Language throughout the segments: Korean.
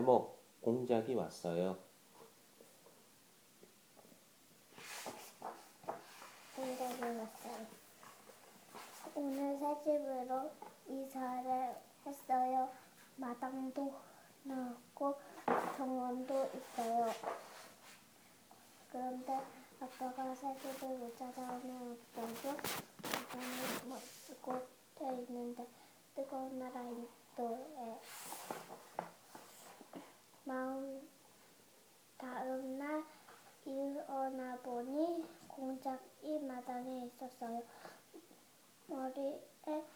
제목 공작이 왔어요. 공작이 왔어요. 오늘 새 집으로 이사를 했어요. 마당도 나왔고 정원도 있어요. 그런데 아빠가 새 집을 못 찾아오면 어쩌죠? 아빠는 멋지고 돼 있는데 뜨거운 나라 인도에 마음 다음 날 일어나 보니 공작이 마당에 있었어요. 머리에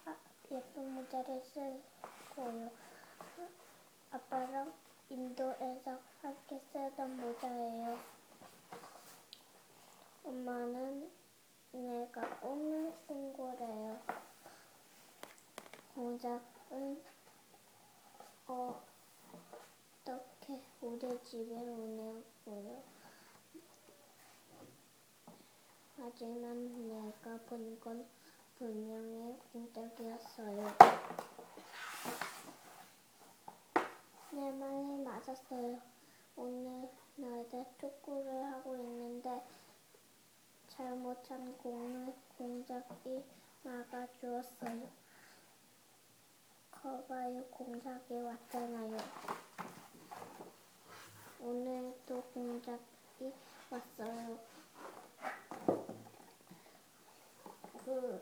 아- 예쁜 모자를 쓰고요. 아빠랑 인도에서 함께 쓰던 모자예요. 엄마는 내가 오늘 온 거래요. 공작은 어떻게 우리 집에 오냐고요. 하지만 내가 본 건 분명히 공작이었어요. 내 말이 맞았어요. 오늘 낮에 축구를 하고 있는데 잘못 찬 공을 공작이 막아주었어요. 거봐요, 공작이 왔잖아요. 오늘도 공작이 왔어요. 그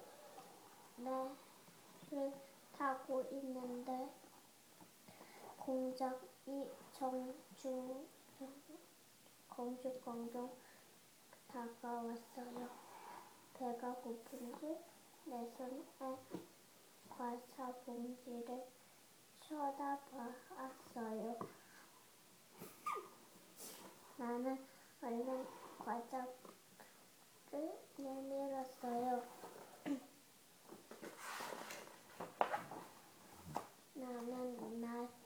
배를 타고 있는데 공작 이 정중 공중공중 다가왔어요. 배가 고픈지 내 손에 과자 봉지를 쳐다봤어요. 나는 얼른 과자를 내밀었어요. 나는 저물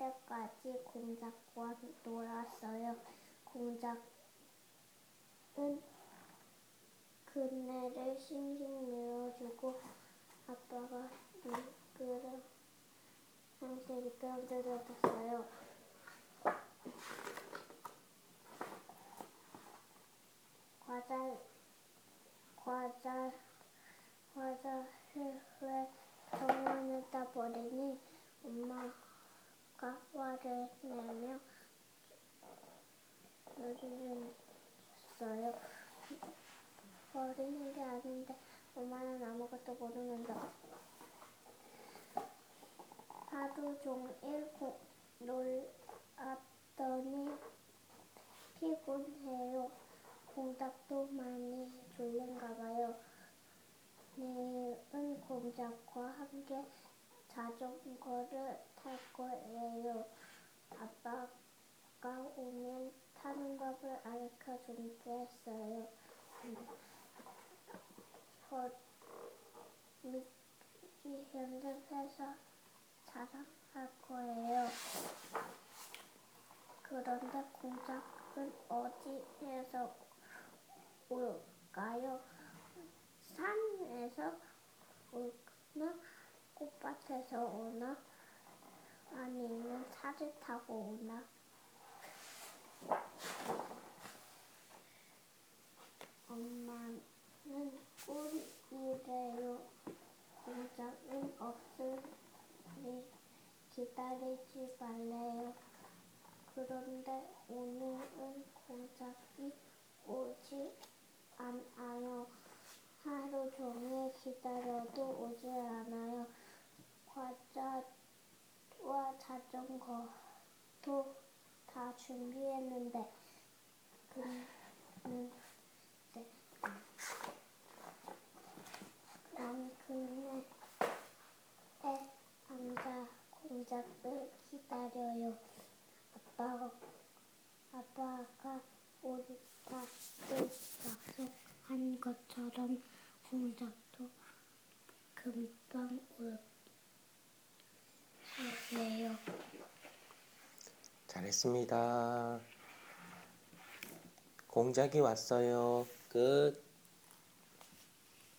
때까지 공작과 놀았어요. 공작은 그네를 싱싱 밀어주고 아빠가 미끄러 항상 미끄럼뜨렸어요. 과자 과자 과자를 왜 정원에다 버리니 엄마가 화를 내며 요리를 줬어요. 버리는 게 아닌데 엄마는 아무것도 모르면서 하루 종일 고- 놀았더니 피곤해요. 공작도 많이 졸린가 봐요. 내일은 공작과 함께 자전거를 탈 거예요. 아빠 가 오면 타는 법을 준댔어요. 저 미리 연습해서 자랑할 거예요. 그런데 공작은 어디에서 올까요? 산에서 오나 꽃밭에서 오나 아니면 차를 타고 오나 엄마는 꿀이래요. 공작은 없으니 기다리지 말래요. 그런데 오늘은 공작이 오지 않아요. 하루 종일 기다려도 오지 않아요. 과자와 자전거도 다 준비했는데 그는 네. 난 그네에 앉아 공작을 기다려요. 아빠, 아빠가 우리 밥을 약속한 것처럼 공작도 금방 올 거예요. 잘했습니다. 공작이 왔어요. 끝.